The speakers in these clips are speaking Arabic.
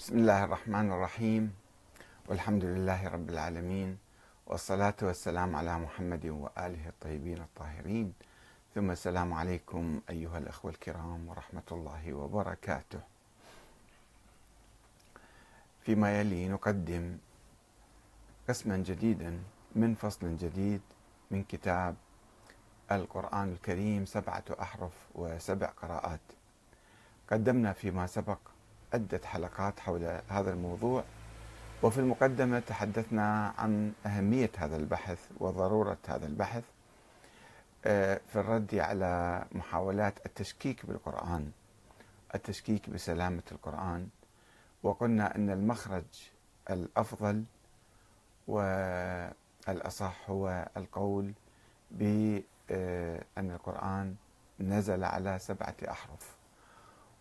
بسم الله الرحمن الرحيم. والحمد لله رب العالمين. والصلاة والسلام على محمد وآله الطيبين الطاهرين. ثم السلام عليكم أيها الأخوة الكرام ورحمة الله وبركاته. فيما يلي نقدم قسما جديدا من فصل جديد من كتاب القرآن الكريم سبعة أحرف وسبع قراءات. قدمنا فيما سبق عدة حلقات حول هذا الموضوع وفي المقدمة تحدثنا عن أهمية هذا البحث وضرورة هذا البحث آه، في الرد على محاولات التشكيك بالقرآن التشكيك بسلامة القرآن وقلنا أن المخرج الأفضل والأصح هو القول بأن القرآن نزل على سبعة أحرف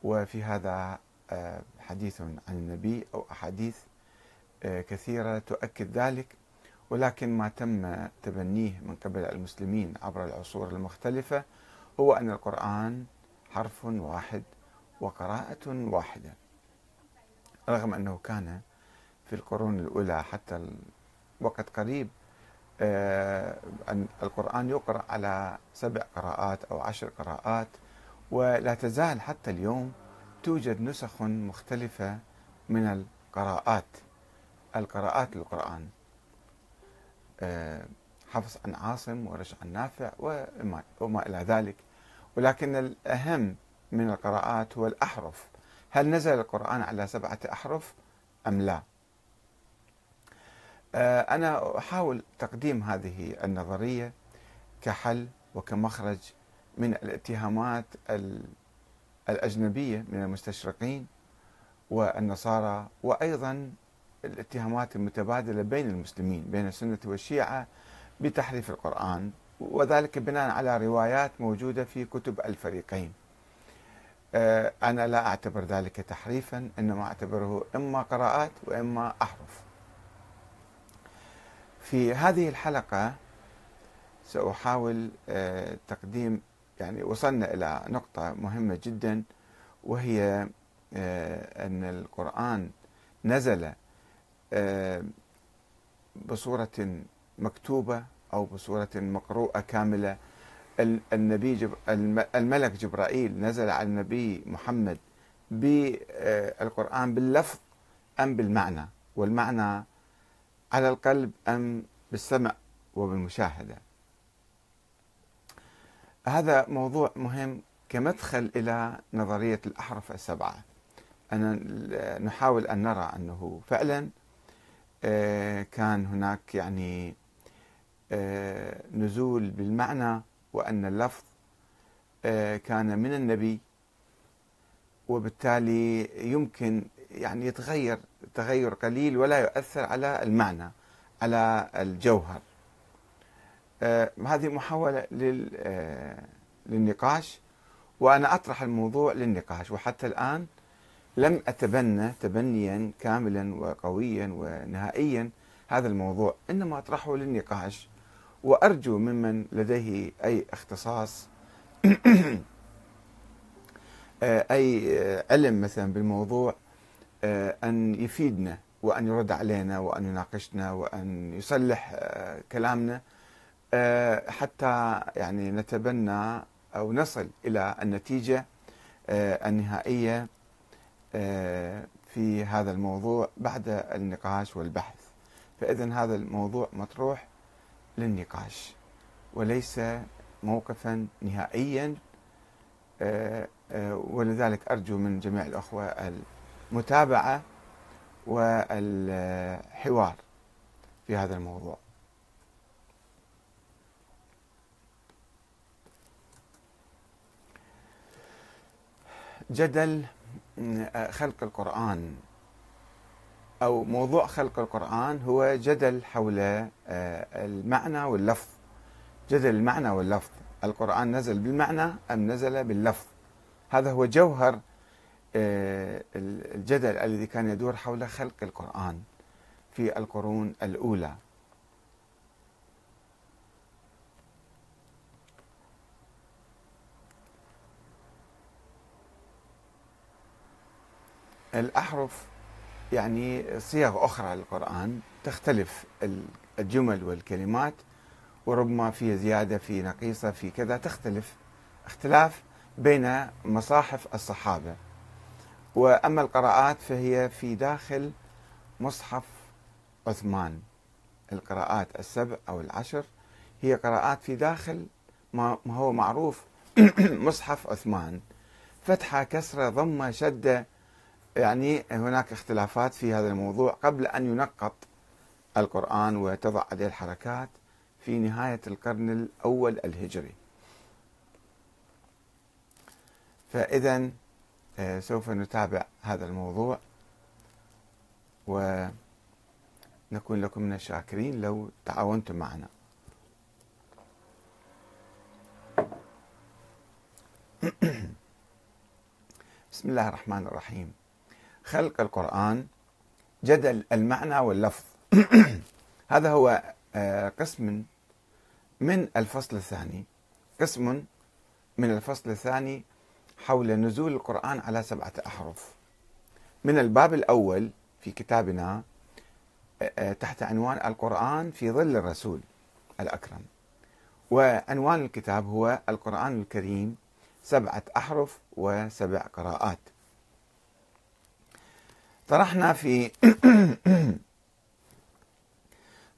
وفي هذا آه، حديث عن النبي أو أحاديث آه، كثيرة تؤكد ذلك ولكن ما تم تبنيه من قبل المسلمين عبر العصور المختلفة هو أن القرآن حرف واحد وقراءة واحدة. رغم أنه كان في القرون الأولى حتى وقت قريب آه، أن القرآن يقرأ على سبع قراءات أو عشر قراءات ولا تزال حتى اليوم توجد نسخ مختلفة من القراءات القراءات للقرآن. آه، حفص عن عاصم ورش عن نافع وما, إلى ذلك. ولكن الأهم من القراءات هو الأحرف. هل نزل القرآن على سبعة أحرف أم لا؟ آه، أنا أحاول تقديم هذه النظرية كحل وكمخرج من الاتهامات الأجنبية من المستشرقين والنصارى وأيضا الاتهامات المتبادلة بين المسلمين بين السنة والشيعة بتحريف القرآن وذلك بناء على روايات موجودة في كتب الفريقين. آه، أنا لا أعتبر ذلك تحريفا إنما أعتبره إما قراءات وإما أحرف. في هذه الحلقة سأحاول آه، تقديم يعني وصلنا إلى نقطة مهمة جدا وهي آه، أن القرآن نزل آه، بصورة مكتوبة أو بصورة مقروءة كاملة. النبي جب الملك جبرائيل نزل على النبي محمد بالقرآن باللفظ أم بالمعنى والمعنى على القلب أم بالسمع وبالمشاهدة. هذا موضوع مهم كمدخل إلى نظرية الأحرف السبعة. أنا نحاول أن نرى أنه فعلا آه، كان هناك يعني آه، نزول بالمعنى وأن اللفظ آه، كان من النبي وبالتالي يمكن يعني يتغير تغير قليل ولا يؤثر على المعنى على الجوهر. هذه محاولة آه، للنقاش وأنا أطرح الموضوع للنقاش وحتى الآن لم أتبنى تبنيا كاملا وقويا ونهائيا هذا الموضوع إنما أطرحه للنقاش وأرجو ممن لديه أي اختصاص آه، أي علم مثلا بالموضوع أن يفيدنا وأن يرد علينا وأن يناقشنا وأن يصلح كلامنا. آه، حتى يعني نتبنى أو نصل إلى النتيجة آه، النهائية آه، في هذا الموضوع بعد النقاش والبحث. فاذا هذا الموضوع مطروح للنقاش وليس موقفا نهائيا ولذلك أرجو من جميع الأخوة المتابعة والحوار في هذا الموضوع. جدل آه، خلق القرآن. أو موضوع خلق القرآن هو جدل حول آه، المعنى واللفظ. جدل المعنى واللفظ. القرآن نزل بالمعنى أم نزل باللفظ؟ هذا هو جوهر آه، الجدل الذي كان يدور حول خلق القرآن في القرون الأولى. الأحرف يعني صيغ أخرى للقرآن تختلف الجمل والكلمات وربما في زيادة في نقيصة في كذا تختلف اختلاف بين مصاحف الصحابة. وأما القراءات فهي في داخل مصحف عثمان. القراءات السبع أو العشر هي قراءات في داخل ما هو معروف مصحف عثمان. فتحة كسرة ضمة شدة يعني هناك اختلافات في هذا الموضوع قبل أن ينقط القرآن وتضع عليه الحركات في نهاية القرن الأول الهجري. فإذا آه، سوف نتابع هذا الموضوع ونكون لكم من الشاكرين لو تعاونتم معنا. بسم الله الرحمن الرحيم. خلق القرآن جدل المعنى واللفظ. هذا هو آه، قسم من الفصل الثاني. قسم من الفصل الثاني حول نزول القرآن على سبعة أحرف. من الباب الأول في كتابنا آه، آه، تحت عنوان القرآن في ظل الرسول الأكرم. وعنوان الكتاب هو القرآن الكريم سبعة أحرف وسبع قراءات. طرحنا في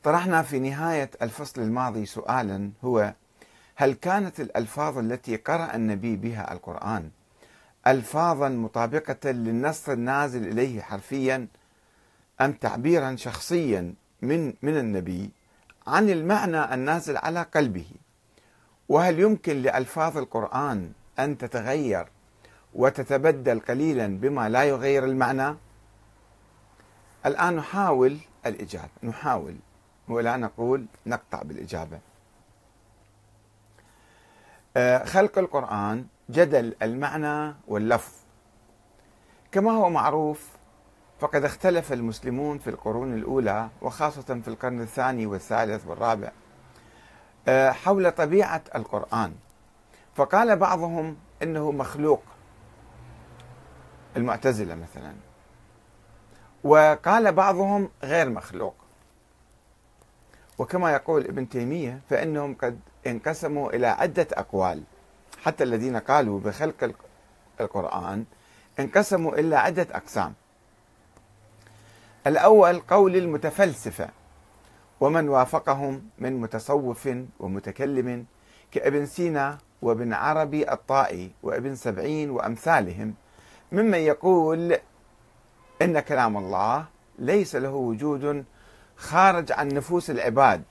طرحنا في نهاية الفصل الماضي سؤالا هو هل كانت الألفاظ التي قرأ النبي بها القرآن ألفاظا مطابقة للنص النازل إليه حرفيا أم تعبيرا شخصيا من من النبي عن المعنى النازل على قلبه؟ وهل يمكن لألفاظ القرآن أن تتغير وتتبدل قليلا بما لا يغير المعنى؟ الآن نحاول الإجابة. نحاول. ولا نقول نقطع بالإجابة. آه، خلق القرآن جدل المعنى واللفظ. كما هو معروف فقد اختلف المسلمون في القرون الأولى وخاصة في القرن الثاني والثالث والرابع آه، حول طبيعة القرآن. فقال بعضهم إنه مخلوق. المعتزلة مثلا. وقال بعضهم غير مخلوق. وكما يقول ابن تيمية فإنهم قد انقسموا إلى عدة أقوال. حتى الذين قالوا بخلق القرآن انقسموا إلى عدة أقسام. الأول قول المتفلسفة ومن وافقهم من متصوف ومتكلم كابن سينا وابن عربي الطائي وابن سبعين وأمثالهم. ممن يقول إن كلام الله ليس له وجود خارج عن نفوس العباد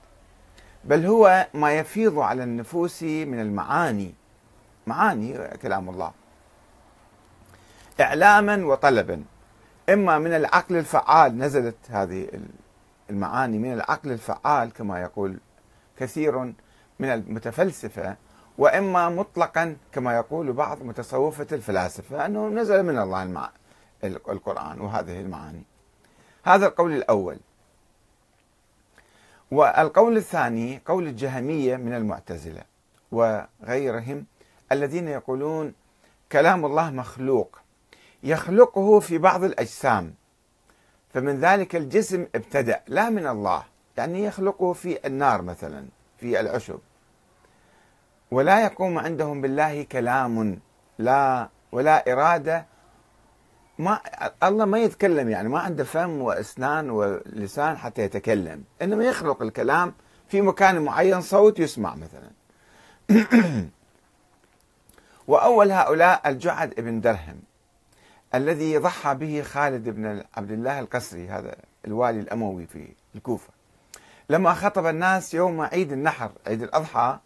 بل هو ما يفيض على النفوس من المعاني. معاني كلام الله. إعلاما وطلبا. إما من العقل الفعال نزلت هذه المعاني من العقل الفعال كما يقول كثير من المتفلسفة وإما مطلقا كما يقول بعض متصوفة الفلاسفة أنه نزل من الله المع... القرآن وهذه المعاني. هذا القول الأول. والقول الثاني قول الجهمية من المعتزلة وغيرهم الذين يقولون كلام الله مخلوق يخلقه في بعض الأجسام فمن ذلك الجسم ابتدأ لا من الله يعني يخلقه في النار مثلا في العشب ولا يقوم عندهم بالله كلام لا ولا إرادة ما الله ما يتكلم يعني ما عنده فم وأسنان ولسان حتى يتكلم. إنما يخلق الكلام في مكان معين صوت يسمع مثلا. وأول هؤلاء الجعد بن درهم الذي ضحى به خالد بن عبد الله القسري هذا الوالي الأموي في الكوفة. لما خطب الناس يوم عيد النحر عيد الأضحى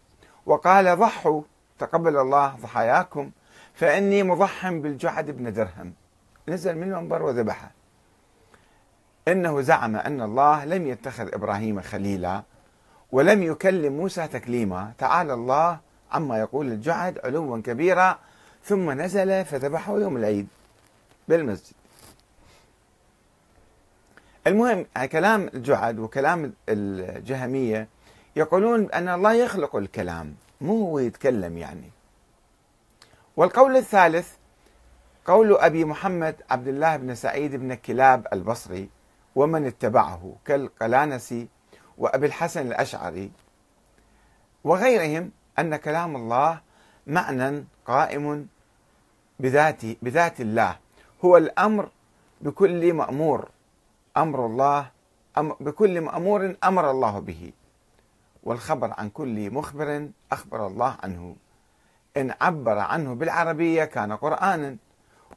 وقال ضحوا تقبل الله ضحاياكم فإني مضحم بالجعد بن درهم. نزل من المنبر وذبحه. إنه زعم أن الله لم يتخذ إبراهيم خليلا ولم يكلم موسى تكليما. تعالى الله عما يقول الجعد علوا كبيرا. ثم نزل فذبحه يوم العيد بالمسجد. المهم كلام الجعد وكلام الجهمية يقولون أن الله يخلق الكلام مو هو يتكلم يعني. والقول الثالث قول أبي محمد عبد الله بن سعيد بن كلاب البصري ومن اتبعه كالقلانسي وأبي الحسن الأشعري وغيرهم أن كلام الله معنى قائم بذاته بذات الله. هو الأمر بكل مأمور. أمر الله بكل مأمور أمر الله به. والخبر عن كل مخبر أخبر الله عنه. إن عبر عنه بالعربية كان قرآنا.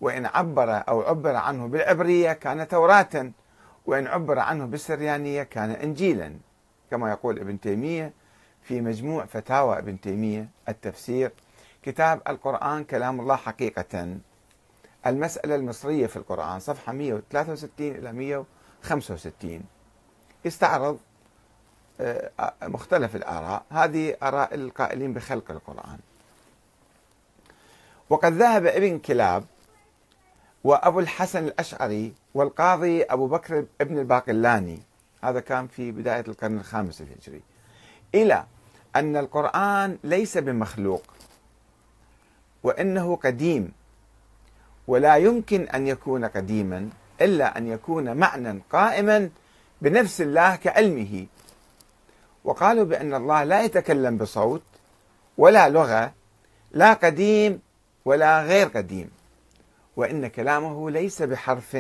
وإن عبر أو عبر عنه بالعبرية كان توراة وإن عبر عنه بالسريانية كان إنجيلا. كما يقول ابن تيمية في مجموع فتاوى ابن تيمية التفسير كتاب القرآن كلام الله حقيقة. المسألة المصرية في القرآن صفحة 163 إلى 165 يستعرض آه، مختلف الآراء. هذه آراء القائلين بخلق القرآن. وقد ذهب ابن كلاب وأبو الحسن الأشعري والقاضي أبو بكر ابن الباقلاني. هذا كان في بداية القرن الخامس الهجري. إلى أن القرآن ليس بمخلوق وإنه قديم ولا يمكن أن يكون قديما إلا أن يكون معنى قائما بنفس الله كعلمه. وقالوا بأن الله لا يتكلم بصوت ولا لغة لا قديم ولا غير قديم. وإن كلامه ليس بحرف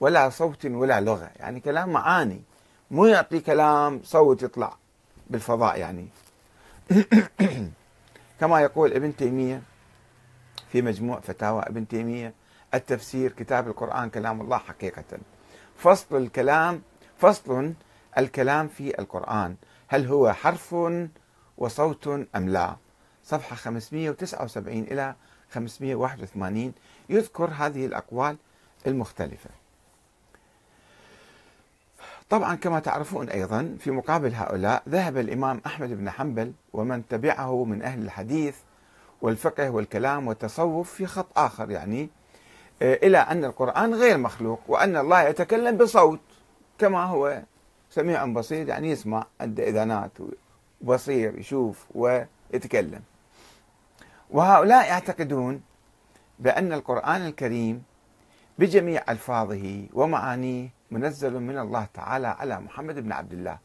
ولا صوت ولا لغة. يعني كلام معاني. مو يعطي كلام صوت يطلع بالفضاء يعني. كما يقول ابن تيمية في مجموع فتاوى ابن تيمية التفسير كتاب القرآن كلام الله حقيقة. فصل الكلام فصل الكلام في القرآن. هل هو حرف وصوت أم لا؟ صفحة 579 إلى 581 يذكر هذه الأقوال المختلفة. طبعا كما تعرفون أيضا في مقابل هؤلاء ذهب الإمام أحمد بن حنبل ومن تبعه من أهل الحديث والفقه والكلام والتصوف في خط آخر يعني آه، إلى أن القرآن غير مخلوق وأن الله يتكلم بصوت كما هو سميع بصير يعني يسمع عنده إذانات وبصير يشوف ويتكلم. وهؤلاء يعتقدون بأن القرآن الكريم بجميع ألفاظه ومعانيه منزل من الله تعالى على محمد بن عبد الله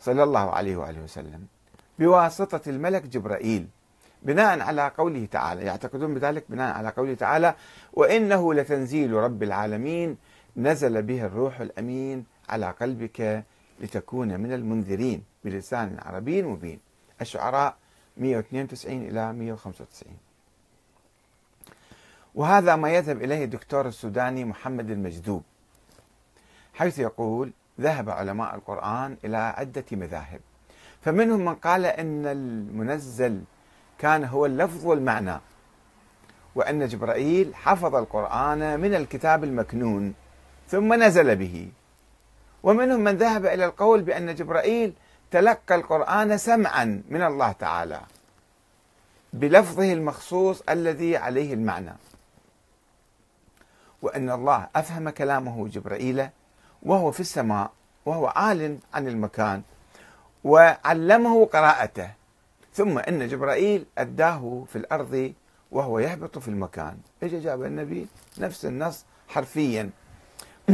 صلى الله عليه وآله وسلم. بواسطة الملك جبرائيل بناء على قوله تعالى يعتقدون بذلك بناء على قوله تعالى وإنه لتنزيل رب العالمين نزل به الروح الأمين على قلبك لتكون من المنذرين بلسان عربي مبين. الشعراء 192 إلى 195 وهذا ما يذهب إليه الدكتور السوداني محمد المجذوب حيث يقول ذهب علماء القرآن إلى عدة مذاهب فمنهم من قال إن المنزل كان هو اللفظ والمعنى وأن جبرائيل حفظ القرآن من الكتاب المكنون ثم نزل به ومنهم من ذهب إلى القول بأن جبرائيل تلقى القرآن سمعا من الله تعالى بلفظه المخصوص الذي عليه المعنى. وأن الله أفهم كلامه جبرائيل وهو في السماء وهو عال عن المكان وعلمه قراءته. ثم إن جبرائيل أداه في الأرض وهو يهبط في المكان. اجى جاب النبي؟ نفس النص حرفيا.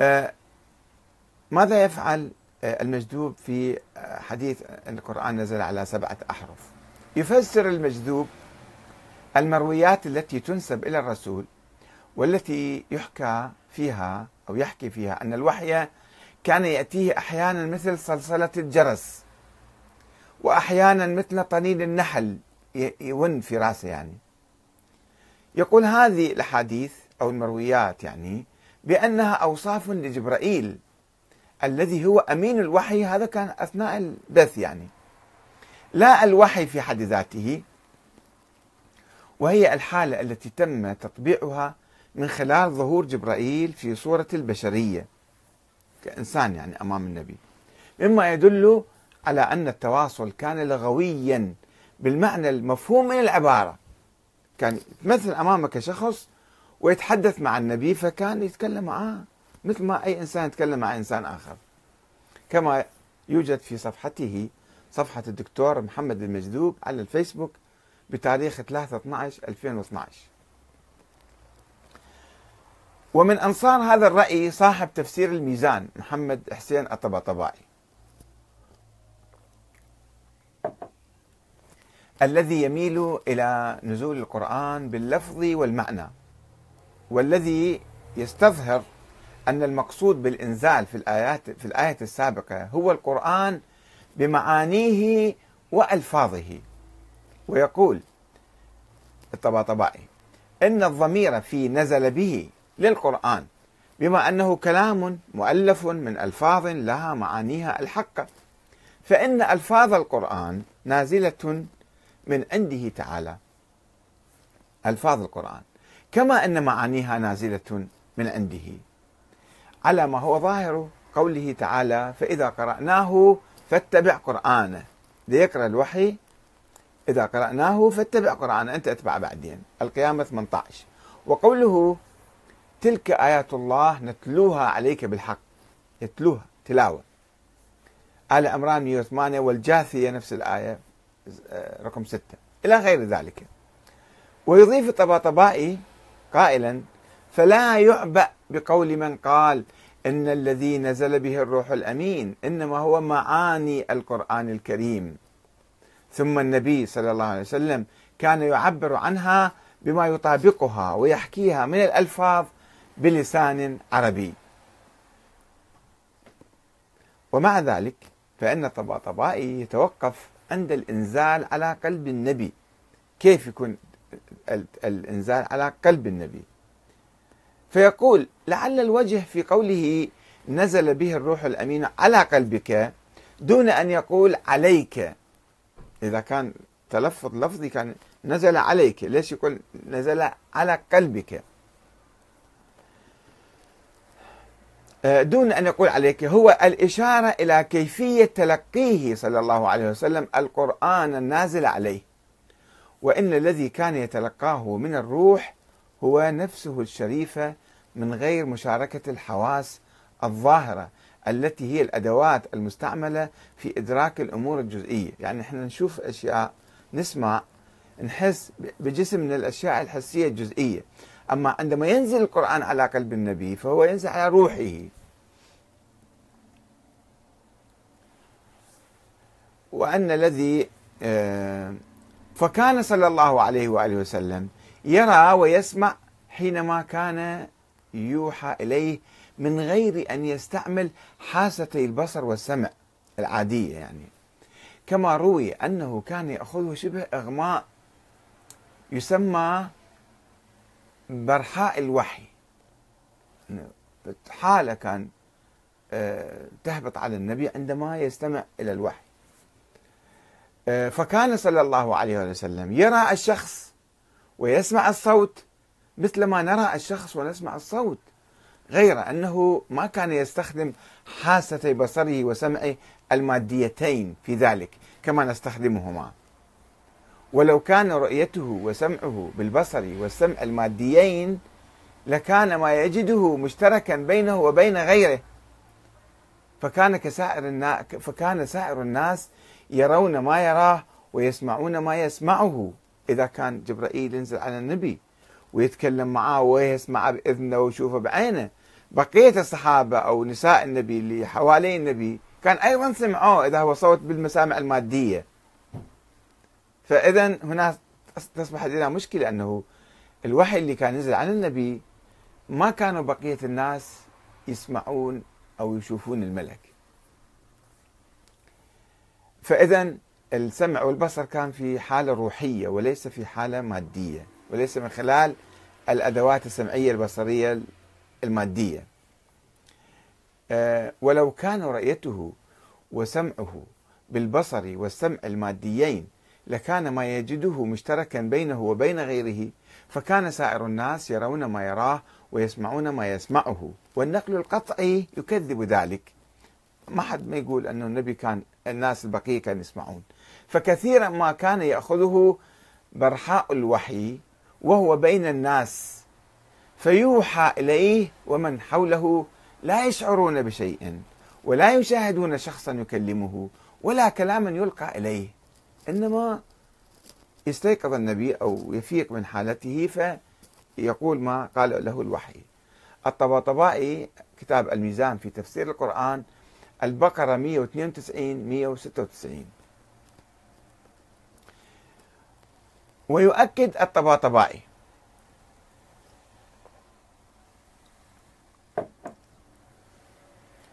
آه، ماذا يفعل آه، المجذوب في آه، حديث القرآن نزل على سبعة أحرف. يفسر المجذوب المرويات التي تنسب إلى الرسول والتي يحكى فيها أو يحكي فيها أن الوحي كان يأتيه أحيانا مثل صلصلة الجرس وأحيانا مثل طنين النحل يون في راسه يعني. يقول هذه الأحاديث أو المرويات يعني بأنها أوصاف لجبرائيل الذي هو أمين الوحي هذا كان أثناء البث يعني. لا الوحي في حد ذاته وهي الحالة التي تم تطبيعها من خلال ظهور جبرائيل في صورة البشرية كإنسان يعني أمام النبي. مما يدل على أن التواصل كان لغويا بالمعنى المفهوم من العبارة. كان يتمثل أمامك شخص ويتحدث مع النبي فكان يتكلم معاه مثل ما أي إنسان يتكلم مع إنسان آخر. كما يوجد في صفحته صفحة الدكتور محمد المجذوب على الفيسبوك بتاريخ 3 12 2012 ومن أنصار هذا الرأي صاحب تفسير الميزان محمد حسين الطباطبائي الذي يميل إلى نزول القرآن باللفظ والمعنى والذي يستظهر أن المقصود بالإنزال في الآيات في الآية السابقة هو القرآن بمعانيه وألفاظه. ويقول الطباطبائي إن الضمير في نزل به للقرآن بما أنه كلام مؤلف من ألفاظ لها معانيها الحقة. فإن ألفاظ القرآن نازلة من عنده تعالى. ألفاظ القرآن. كما أن معانيها نازلة من عنده. على ما هو ظاهر قوله تعالى فإذا قرأناه فاتبع قرآنه ليقرأ الوحي إذا قرأناه فاتبع قرآنه أنت أتبع بعدين. القيامة 18 وقوله تلك آيات الله نتلوها عليك بالحق. يتلوها تلاوة. آل عمران 108 والجاثية نفس الآية رقم 6 إلى غير ذلك. ويضيف الطباطبائي قائلا فلا يعبأ بقول من قال إن الذي نزل به الروح الأمين إنما هو معاني القرآن الكريم. ثم النبي صلى الله عليه وسلم كان يعبر عنها بما يطابقها ويحكيها من الألفاظ بلسان عربي. ومع ذلك فإن الطباطبائي يتوقف عند الإنزال على قلب النبي. كيف يكون الإنزال على قلب النبي؟ فيقول لعل الوجه في قوله نزل به الروح الأمين على قلبك دون أن يقول عليك. إذا كان تلفظ لفظي كان نزل عليك ليش يقول نزل على قلبك؟ آه، دون أن يقول عليك هو الإشارة إلى كيفية تلقيه صلى الله عليه وسلم القرآن النازل عليه. وإن الذي كان يتلقاه من الروح هو نفسه الشريفة من غير مشاركة الحواس الظاهرة. التي هي الأدوات المستعملة في إدراك الأمور الجزئية. يعني إحنا نشوف أشياء نسمع نحس بجسم من الأشياء الحسية الجزئية. أما عندما ينزل القرآن على قلب النبي فهو ينزل على روحه. وأن الذي آه، فكان صلى الله عليه وآله وسلم يرى ويسمع حينما كان يوحى إليه من غير أن يستعمل حاستي البصر والسمع العادية يعني. كما روي أنه كان يأخذه شبه إغماء يسمى برحاء الوحي. حالة كان آه، تهبط على النبي عندما يستمع إلى الوحي. آه، فكان صلى الله عليه وسلم يرى الشخص ويسمع الصوت مثل ما نرى الشخص ونسمع الصوت. غير أنه ما كان يستخدم حاستي بصره وسمعه الماديتين في ذلك كما نستخدمهما. ولو كان رؤيته وسمعه بالبصر والسمع الماديين لكان ما يجده مشتركا بينه وبين غيره. فكان كسائر الناس فكان سائر الناس يرون ما يراه ويسمعون ما يسمعه. إذا كان جبرائيل ينزل على النبي ويتكلم معاه ويسمع بإذنه ويشوفه بعينه. بقية الصحابة أو نساء النبي اللي حوالين النبي كان أيضا سمعوه إذا هو صوت بالمسامع المادية. فاذا هنا تصبح لنا مشكلة أنه الوحي اللي كان ينزل عن النبي ما كانوا بقية الناس يسمعون أو يشوفون الملك. فاذا السمع والبصر كان في حالة روحية وليس في حالة مادية. وليس من خلال الأدوات السمعية البصرية المادية. آه، ولو كان رأيته وسمعه بالبصر والسمع الماديين لكان ما يجده مشتركا بينه وبين غيره فكان سائر الناس يرون ما يراه ويسمعون ما يسمعه والنقل القطعي يكذب ذلك. ما حد ما يقول أنه النبي كان الناس البقية كانوا يسمعون. فكثيرا ما كان يأخذه برحاء الوحي وهو بين الناس. فيوحى إليه ومن حوله لا يشعرون بشيء ولا يشاهدون شخصا يكلمه ولا كلاما يلقى إليه. إنما يستيقظ النبي أو يفيق من حالته فيقول ما قال له الوحي. الطباطبائي كتاب الميزان في تفسير القرآن البقرة 192 196 ويؤكد الطباطبائي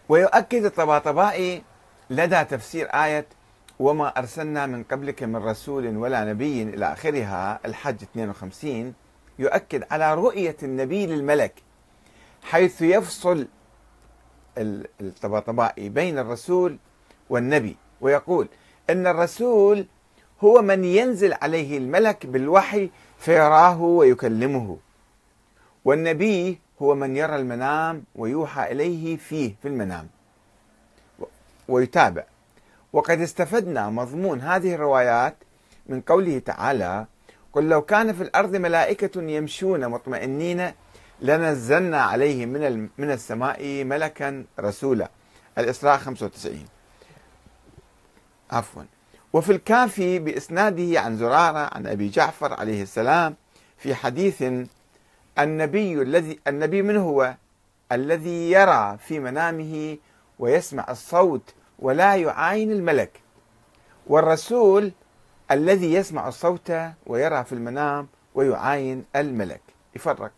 ويؤكد الطباطبائي لدى تفسير آية وما أرسلنا من قبلك من رسول ولا نبي إلى آخرها الحج 52 يؤكد على رؤية النبي للملك حيث يفصل الطباطبائي بين الرسول والنبي ويقول إن الرسول هو من ينزل عليه الملك بالوحي فيراه ويكلمه. والنبي هو من يرى المنام ويوحى إليه فيه في المنام. ويتابع. وقد استفدنا مضمون هذه الروايات من قوله تعالى قل لو كان في الأرض ملائكة يمشون مطمئنين لنزلنا عليه من من السماء ملكا رسولا. الإسراء 95 عفوا. وفي الكافي بإسناده عن زرارة عن أبي جعفر عليه السلام في حديث النبي الذي النبي من هو؟ الذي يرى في منامه ويسمع الصوت ولا يعاين الملك. والرسول الذي يسمع الصوت ويرى في المنام ويعاين الملك. يفرق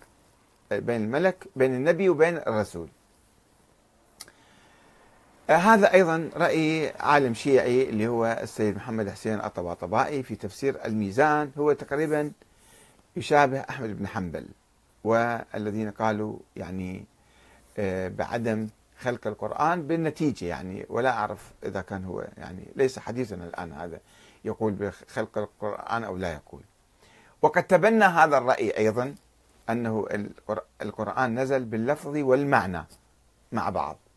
بين الملك بين النبي وبين الرسول. هذا أيضا رأي عالم شيعي اللي هو السيد محمد حسين الطباطبائي في تفسير الميزان. هو تقريبا يشابه أحمد بن حنبل والذين قالوا يعني آه، بعدم خلق القرآن بالنتيجة يعني. ولا أعرف إذا كان هو يعني ليس حديثنا الآن هذا يقول بخلق القرآن أو لا يقول. وقد تبنى هذا الرأي أيضا أنه القرآن نزل باللفظ والمعنى مع بعض. آه،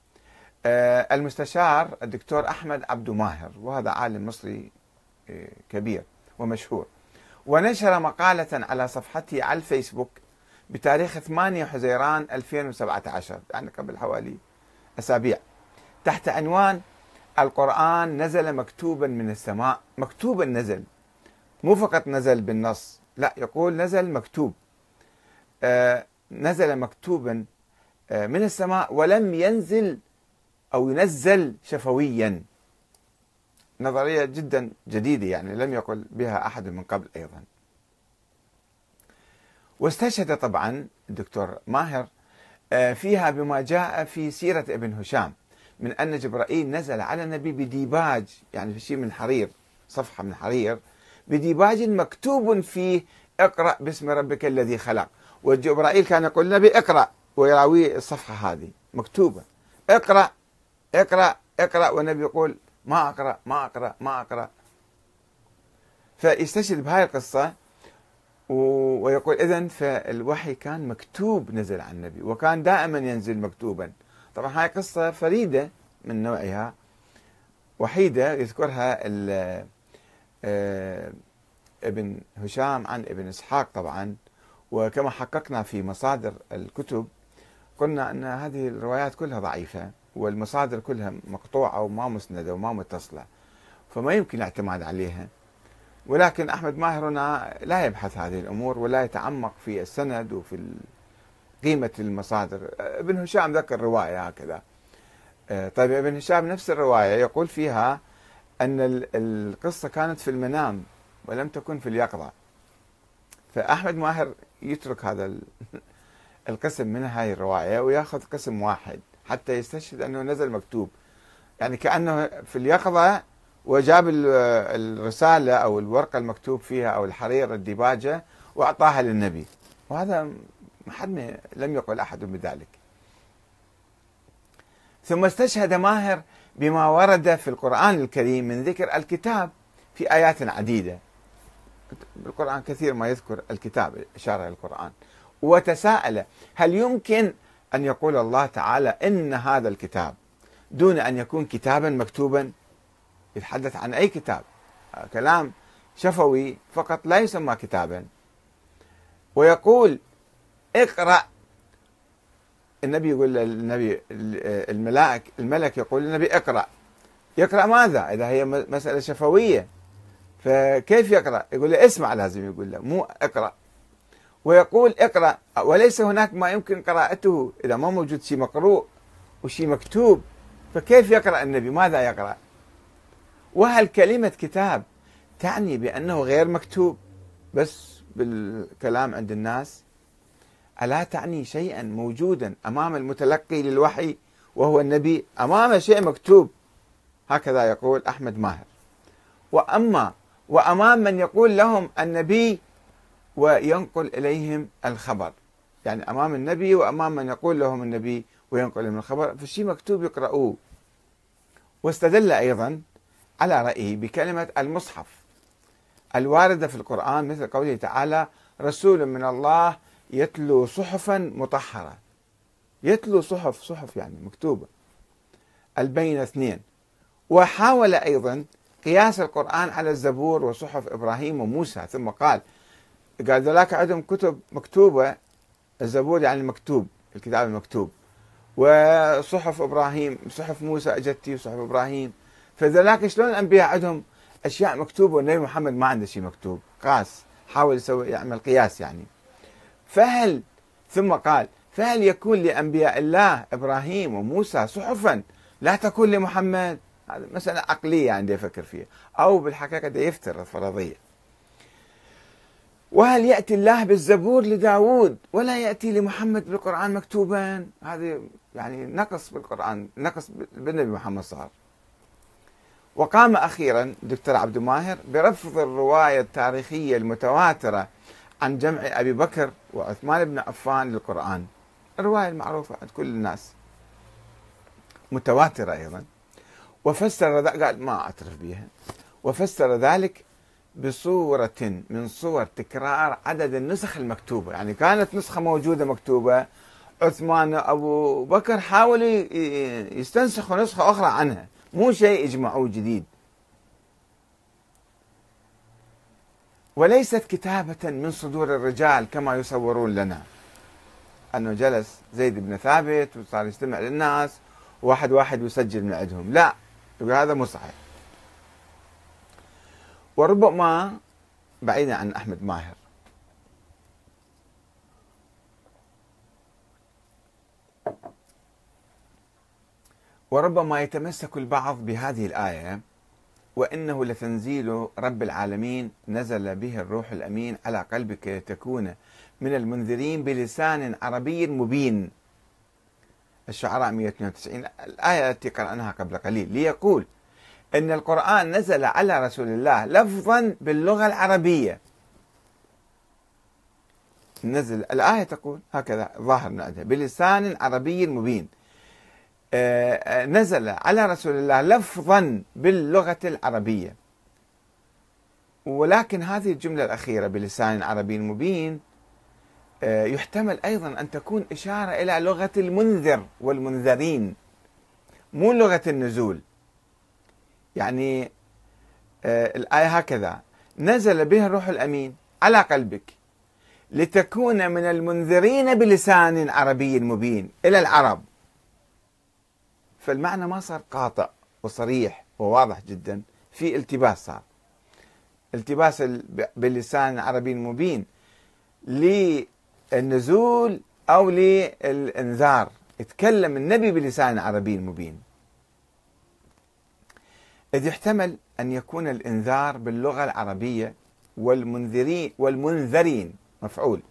المستشار الدكتور أحمد عبد ماهر وهذا عالم مصري آه، كبير ومشهور. ونشر مقالة على صفحته على الفيسبوك بتاريخ 8 حزيران 2017 يعني قبل حوالي أسابيع. تحت عنوان القرآن نزل مكتوبا من السماء مكتوبا نزل مو فقط نزل بالنص لا يقول نزل مكتوب. آه، نزل مكتوبا آه، من السماء ولم ينزل أو ينزل شفويا. نظرية جدا جديدة يعني لم يقل بها أحد من قبل أيضا. واستشهد طبعا الدكتور ماهر آه، فيها بما جاء في سيرة ابن هشام من أن جبرائيل نزل على النبي بديباج يعني في شيء من حرير صفحة من حرير بديباج مكتوب فيه اقرأ باسم ربك الذي خلق. وجبرائيل كان يقول النبي اقرأ ويراوي الصفحة هذه مكتوبة. اقرأ اقرأ اقرأ والنبي يقول ما أقرأ ما أقرأ ما أقرأ. فيستشهد بهاي القصة ويقول إذا فالوحي كان مكتوب نزل على النبي وكان دائما ينزل مكتوبا. طبعا هاي قصة فريدة من نوعها وحيدة يذكرها آه، ابن هشام عن ابن إسحاق طبعا. وكما حققنا في مصادر الكتب قلنا أن هذه الروايات كلها ضعيفة. والمصادر كلها مقطوعة وما مسندة وما متصلة فما يمكن الاعتماد عليها. ولكن أحمد ماهر هنا لا يبحث هذه الأمور ولا يتعمق في السند وفي قيمة المصادر. ابن هشام ذكر رواية هكذا. آه، طيب ابن هشام نفس الرواية يقول فيها أن القصة كانت في المنام ولم تكن في اليقظة. فأحمد ماهر يترك هذا القسم من هاي الرواية وياخذ قسم واحد. حتى يستشهد أنه نزل مكتوب. يعني كأنه في اليقظة وجاب الرسالة أو الورقة المكتوب فيها أو الحرير الديباجة وأعطاها للنبي. وهذا حد لم يقل أحد بذلك. ثم استشهد ماهر بما ورد في القرآن الكريم من ذكر الكتاب في آيات عديدة. بالقرآن كثير ما يذكر الكتاب إشارة إلى القرآن. وتساءل هل يمكن أن يقول الله تعالى إن هذا الكتاب دون أن يكون كتابا مكتوبا يتحدث عن أي كتاب. كلام شفوي فقط لا يسمى كتابا. ويقول اقرأ. النبي يقول للنبي الملائك الملك يقول للنبي اقرأ. يقرأ ماذا؟ إذا هي مسألة شفوية. فكيف يقرأ؟ يقول له اسمع لازم يقول له مو اقرأ. ويقول اقرأ وليس هناك ما يمكن قراءته إذا ما موجود شيء مقروء وشيء مكتوب فكيف يقرأ النبي؟ ماذا يقرأ؟ وهل كلمة كتاب تعني بأنه غير مكتوب بس بالكلام عند الناس؟ ألا تعني شيئا موجودا أمام المتلقي للوحي وهو النبي أمام شيء مكتوب؟ هكذا يقول أحمد ماهر. وأما وأمام من يقول لهم النبي وينقل إليهم الخبر. يعني أمام النبي وأمام من يقول لهم النبي وينقل إليهم الخبر فالشيء مكتوب يقرأوه. واستدل أيضا على رأيه بكلمة المصحف الواردة في القرآن مثل قوله تعالى رسول من الله يتلو صحفا مطهرة. يتلو صحف صحف يعني مكتوبة. البين اثنين. وحاول أيضا قياس القرآن على الزبور وصحف إبراهيم وموسى ثم قال قال ذلك عندهم كتب مكتوبة الزبور يعني المكتوب الكتاب المكتوب. وصحف إبراهيم صحف موسى أجتي وصحف إبراهيم. فذلك شلون الأنبياء عندهم أشياء مكتوبة والنبي محمد ما عنده شيء مكتوب؟ قاس حاول يسوي يعمل قياس يعني. فهل ثم قال فهل يكون لأنبياء الله إبراهيم وموسى صحفا لا تكون لمحمد؟ هذا مسألة عقلية عندي أفكر فيها. أو بالحقيقة ده يفترض فرضية وهل يأتي الله بالزبور لداود ولا يأتي لمحمد بالقرآن مكتوبا؟ هذا يعني نقص بالقرآن نقص بالنبي محمد صار وقام أخيرا دكتور عبد الماهر برفض الرواية التاريخية المتواترة عن جمع أبي بكر وعثمان بن عفان للقرآن. الرواية المعروفة عند كل الناس. متواترة أيضا. وفسر قال ما أعترف بها وفسر ذلك بصورة من صور تكرار عدد النسخ المكتوبة. يعني كانت نسخة موجودة مكتوبة عثمان أبو بكر حاولوا يستنسخوا نسخة أخرى عنها. مو شيء يجمعوه جديد. وليست كتابة من صدور الرجال كما يصورون لنا. أنه جلس زيد بن ثابت وصار يستمع للناس واحد واحد يسجل من عندهم. لا يقول هذا مو صحيح. وربما بعيدا عن أحمد ماهر. وربما يتمسك البعض بهذه الآية وإنه لتنزيل رب العالمين نزل به الروح الأمين على قلبك لتكون من المنذرين بلسان عربي مبين. الشعراء 192 الآية التي قرأناها قبل قليل ليقول أن القرآن نزل على رسول الله لفظا باللغة العربية. نزل الآية تقول هكذا ظاهر عندها بلسان عربي مبين. آه، آه، نزل على رسول الله لفظا باللغة العربية. ولكن هذه الجملة الأخيرة بلسان عربي مبين آه، يحتمل أيضا أن تكون إشارة إلى لغة المنذر والمنذرين مو لغة النزول. يعني الآية هكذا. نزل به الروح الأمين على قلبك لتكون من المنذرين بلسان عربي مبين إلى العرب. فالمعنى ما صار قاطع وصريح وواضح جدا في التباس صار. التباس باللسان العربي المبين للنزول أو للإنذار. يتكلم النبي بلسان عربي مبين. إذ يحتمل أن يكون الإنذار باللغة العربية والمنذرين والمنذرين مفعول.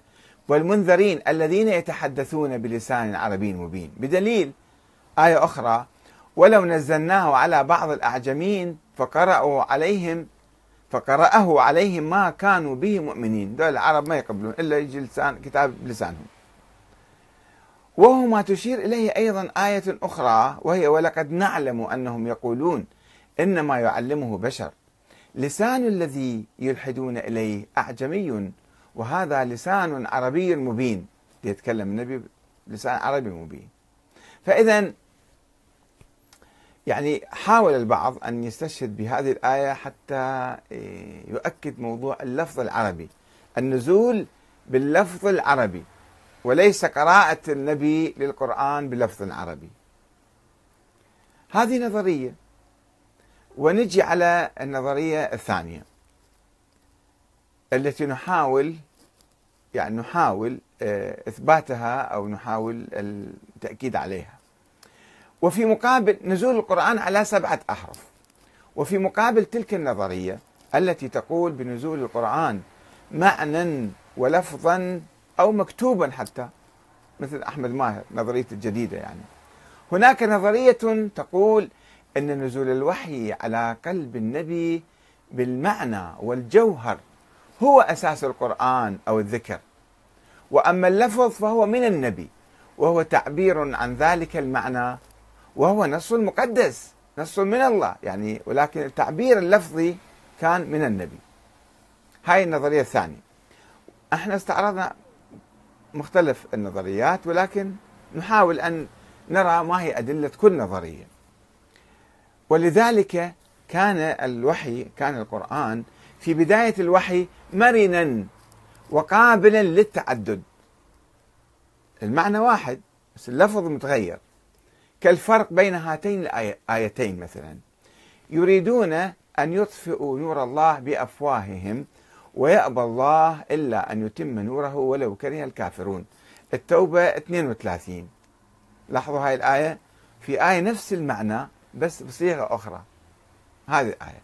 والمنذرين الذين يتحدثون بلسان عربي مبين. بدليل آية أخرى ولو نزلناه على بعض الأعجمين فقرأوا عليهم فقرأه عليهم ما كانوا به مؤمنين. دول العرب ما يقبلون إلا يجي لسان كتاب بلسانهم. وهو ما تشير إليه أيضا آية أخرى وهي ولقد نعلم أنهم يقولون إنما يعلمه بشر. لسان الذي يلحدون إليه أعجمي وهذا لسان عربي مبين. يتكلم النبي لسان عربي مبين. فإذا يعني حاول البعض أن يستشهد بهذه الآية حتى إيه، يؤكد موضوع اللفظ العربي. النزول باللفظ العربي. وليس قراءة النبي للقرآن بلفظ عربي. هذه نظرية. ونجي على النظرية الثانية التي نحاول يعني نحاول آه، إثباتها أو نحاول التأكيد عليها. وفي مقابل نزول القرآن على سبعة أحرف. وفي مقابل تلك النظرية التي تقول بنزول القرآن معنى ولفظا أو مكتوبا حتى مثل أحمد ماهر نظرية الجديدة يعني. هناك نظرية تقول أن نزول الوحي على قلب النبي بالمعنى والجوهر هو أساس القرآن أو الذكر. وأما اللفظ فهو من النبي وهو تعبير عن ذلك المعنى وهو نص مقدس نص من الله يعني ولكن التعبير اللفظي كان من النبي. هاي النظرية الثانية. إحنا استعرضنا مختلف النظريات ولكن نحاول أن نرى ما هي أدلة كل نظرية. ولذلك كان الوحي كان القرآن في بداية الوحي مرنا وقابلا للتعدد. المعنى واحد بس اللفظ متغير. كالفرق بين هاتين الآيتين مثلا. يريدون أن يطفئوا نور الله بأفواههم ويأبى الله إلا أن يتم نوره ولو كره الكافرون. التوبة 32 لاحظوا هاي الآية؟ في آية نفس المعنى بس بصيغة أخرى. هذه الآية.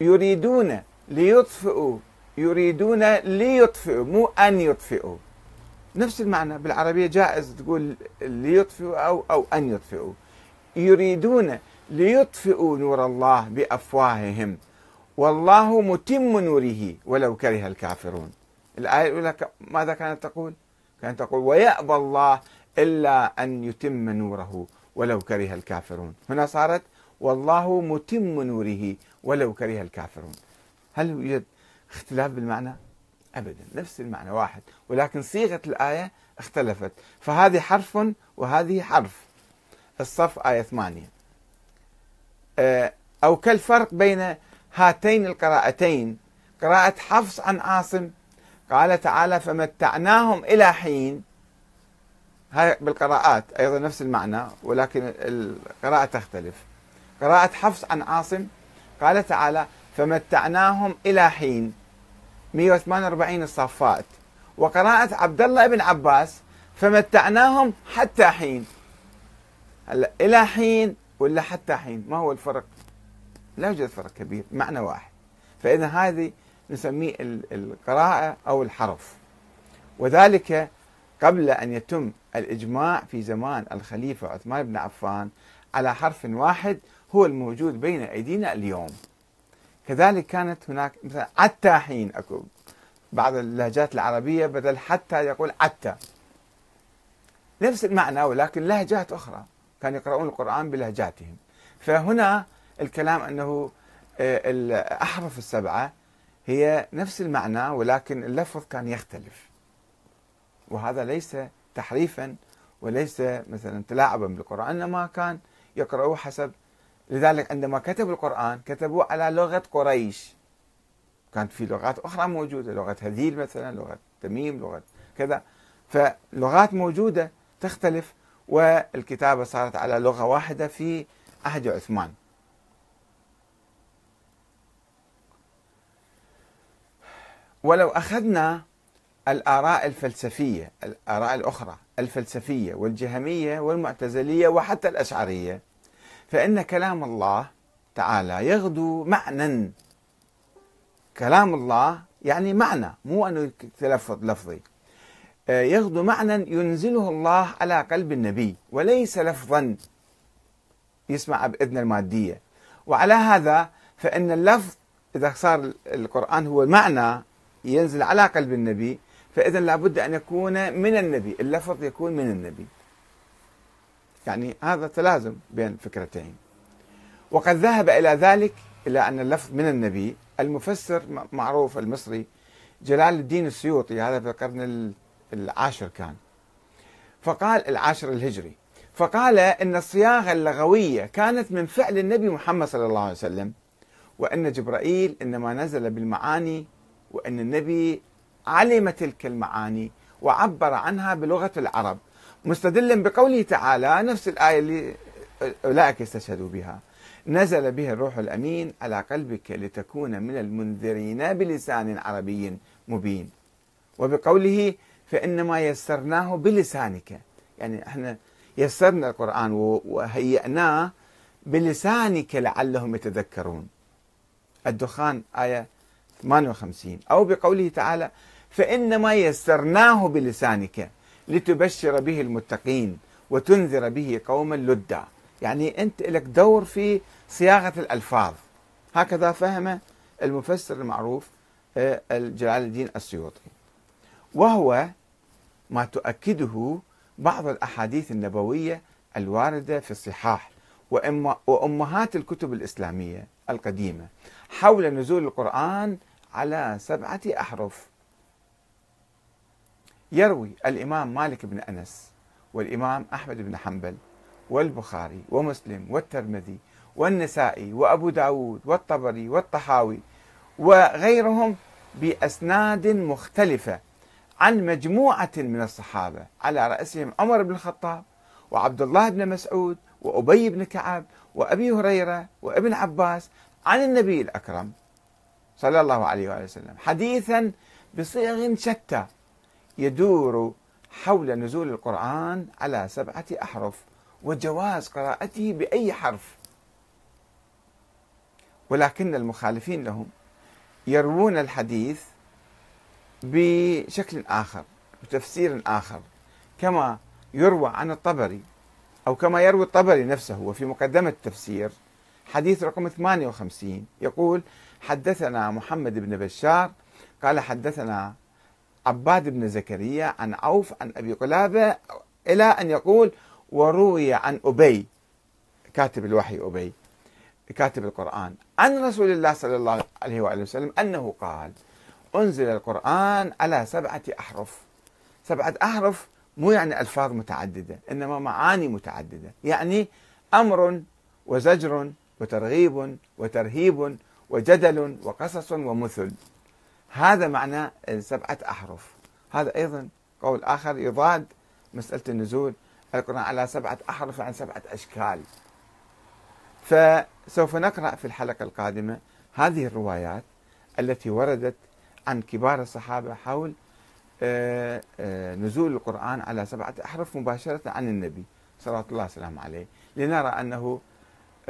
يريدون ليطفئوا يريدون ليطفئوا مو أن يطفئوا. نفس المعنى بالعربية جائز تقول ليطفئوا أو أو أن يطفئوا. يريدون ليطفئوا نور الله بأفواههم. والله متم نوره ولو كره الكافرون. الآية الأولى ماذا كانت تقول؟ كانت تقول ويأبى الله إلا أن يتم نوره. ولو كره الكافرون. هنا صارت والله متم نوره ولو كره الكافرون. هل يوجد اختلاف بالمعنى؟ أبدا نفس المعنى واحد ولكن صيغة الآية اختلفت. فهذه حرف وهذه حرف. الصف آية ثمانية. آه، أو كالفرق بين هاتين القراءتين. قراءة حفص عن عاصم. قال تعالى فمتعناهم إلى حين هاي بالقراءات أيضا نفس المعنى ولكن القراءة تختلف. قراءة حفص عن عاصم قال تعالى فمتعناهم إلى حين. 148 الصفات. وقراءة عبد الله بن عباس فمتعناهم حتى حين. هلا إلى حين ولا حتى حين؟ ما هو الفرق؟ لا يوجد فرق كبير معنى واحد. فإذا هذه نسميه القراءة أو الحرف. وذلك قبل أن يتم الإجماع في زمان الخليفة عثمان بن عفان على حرف واحد هو الموجود بين أيدينا اليوم. كذلك كانت هناك مثلا عتى حين أكو بعض اللهجات العربية بدل حتى يقول عتى. نفس المعنى ولكن لهجات أخرى كانوا يقرؤون القرآن بلهجاتهم. فهنا الكلام أنه آه، الأحرف السبعة هي نفس المعنى ولكن اللفظ كان يختلف. وهذا ليس تحريفا وليس مثلا تلاعبا بالقرآن إنما كان يقرأوه حسب لذلك عندما كتبوا القرآن كتبوه على لغة قريش. كانت في لغات أخرى موجودة لغة هذيل مثلا لغة تميم لغة كذا. فلغات موجودة تختلف والكتابة صارت على لغة واحدة في عهد عثمان. ولو أخذنا الآراء الفلسفية الآراء الأخرى الفلسفية والجهمية والمعتزلية وحتى الأشعرية فإن كلام الله تعالى يغدو معنى كلام الله يعني معنى مو أنه تلفظ لفظي. آه، يغدو معنى ينزله الله على قلب النبي وليس لفظا يسمع بإذن المادية. وعلى هذا فإن اللفظ إذا صار القرآن هو المعنى ينزل على قلب النبي فإذا لابد أن يكون من النبي اللفظ يكون من النبي. يعني هذا تلازم بين فكرتين. وقد ذهب إلى ذلك إلى أن اللفظ من النبي المفسر معروف المصري جلال الدين السيوطي هذا في القرن العاشر كان. فقال العاشر الهجري فقال إن الصياغة اللغوية كانت من فعل النبي محمد صلى الله عليه وسلم وإن جبرائيل إنما نزل بالمعاني وإن النبي علم تلك المعاني وعبر عنها بلغة العرب. مستدلا بقوله تعالى نفس الآية اللي أولئك يستشهدوا بها. نزل به الروح الأمين على قلبك لتكون من المنذرين بلسان عربي مبين. وبقوله فإنما يسرناه بلسانك. يعني إحنا يسرنا القرآن وهيئناه بلسانك لعلهم يتذكرون. الدخان آية 58 أو بقوله تعالى فإنما يسرناه بلسانك لتبشر به المتقين وتنذر به قوما لدا. يعني أنت لك دور في صياغة الألفاظ. هكذا فهم المفسر المعروف آه، جلال الدين السيوطي. وهو ما تؤكده بعض الأحاديث النبوية الواردة في الصحاح وأمهات الكتب الإسلامية القديمة. حول نزول القرآن على سبعة أحرف. يروي الإمام مالك بن أنس والإمام أحمد بن حنبل والبخاري ومسلم والترمذي والنسائي وأبو داود والطبري والطحاوي وغيرهم بأسناد مختلفة عن مجموعة من الصحابة. على رأسهم عمر بن الخطاب وعبد الله بن مسعود وأبي بن كعب وأبي هريرة وابن عباس عن النبي الأكرم. صلى الله عليه وآله وسلم. حديثا بصيغ شتى يدور حول نزول القرآن على سبعة أحرف وجواز قراءته بأي حرف. ولكن المخالفين لهم يروون الحديث بشكل آخر بتفسير آخر. كما يروى عن الطبري أو كما يروي الطبري نفسه وفي مقدمة التفسير حديث رقم 58 يقول حدثنا محمد بن بشار قال حدثنا عباد بن زكريا عن عوف عن أبي قلابة إلى أن يقول وروي عن أبي كاتب الوحي أبي كاتب القرآن عن رسول الله صلى الله عليه وآله وسلم أنه قال أنزل القرآن على سبعة أحرف. سبعة أحرف مو يعني ألفاظ متعددة إنما معاني متعددة. يعني أمر وزجر وترغيب وترهيب وجدل وقصص ومثل. هذا معنى سبعة أحرف. هذا أيضا قول آخر يضاد مسألة النزول. القرآن على سبعة أحرف عن سبعة أشكال. فسوف نقرأ في الحلقة القادمة هذه الروايات التي وردت عن كبار الصحابة حول آه، آه، نزول القرآن على سبعة أحرف مباشرة عن النبي صلى الله وسلم عليه. لنرى أنه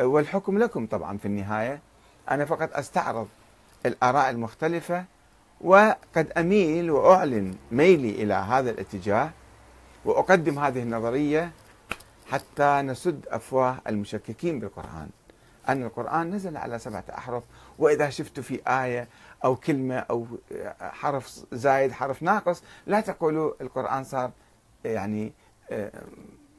والحكم لكم طبعا في النهاية. أنا فقط أستعرض الآراء المختلفة وقد أميل وأعلن ميلي إلى هذا الاتجاه وأقدم هذه النظرية حتى نسد أفواه المشككين بالقرآن. أن القرآن نزل على سبعة أحرف وإذا شفتوا في آية أو كلمة أو حرف زايد حرف ناقص لا تقولوا القرآن صار يعني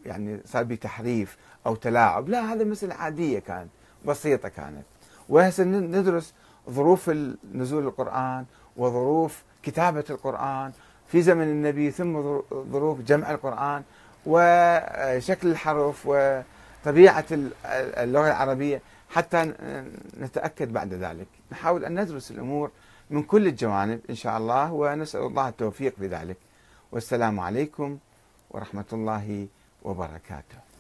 يعني صار بتحريف أو تلاعب. لا هذا مثل عادية كانت بسيطة كانت. وهسه ندرس ظروف نزول القرآن وظروف كتابة القرآن. في زمن النبي ثم ظروف جمع القرآن وشكل الحرف وطبيعة اللغة العربية. حتى نتأكد بعد ذلك. نحاول أن ندرس الأمور من كل الجوانب إن شاء الله ونسأل الله التوفيق في ذلك والسلام عليكم ورحمة الله وبركاته.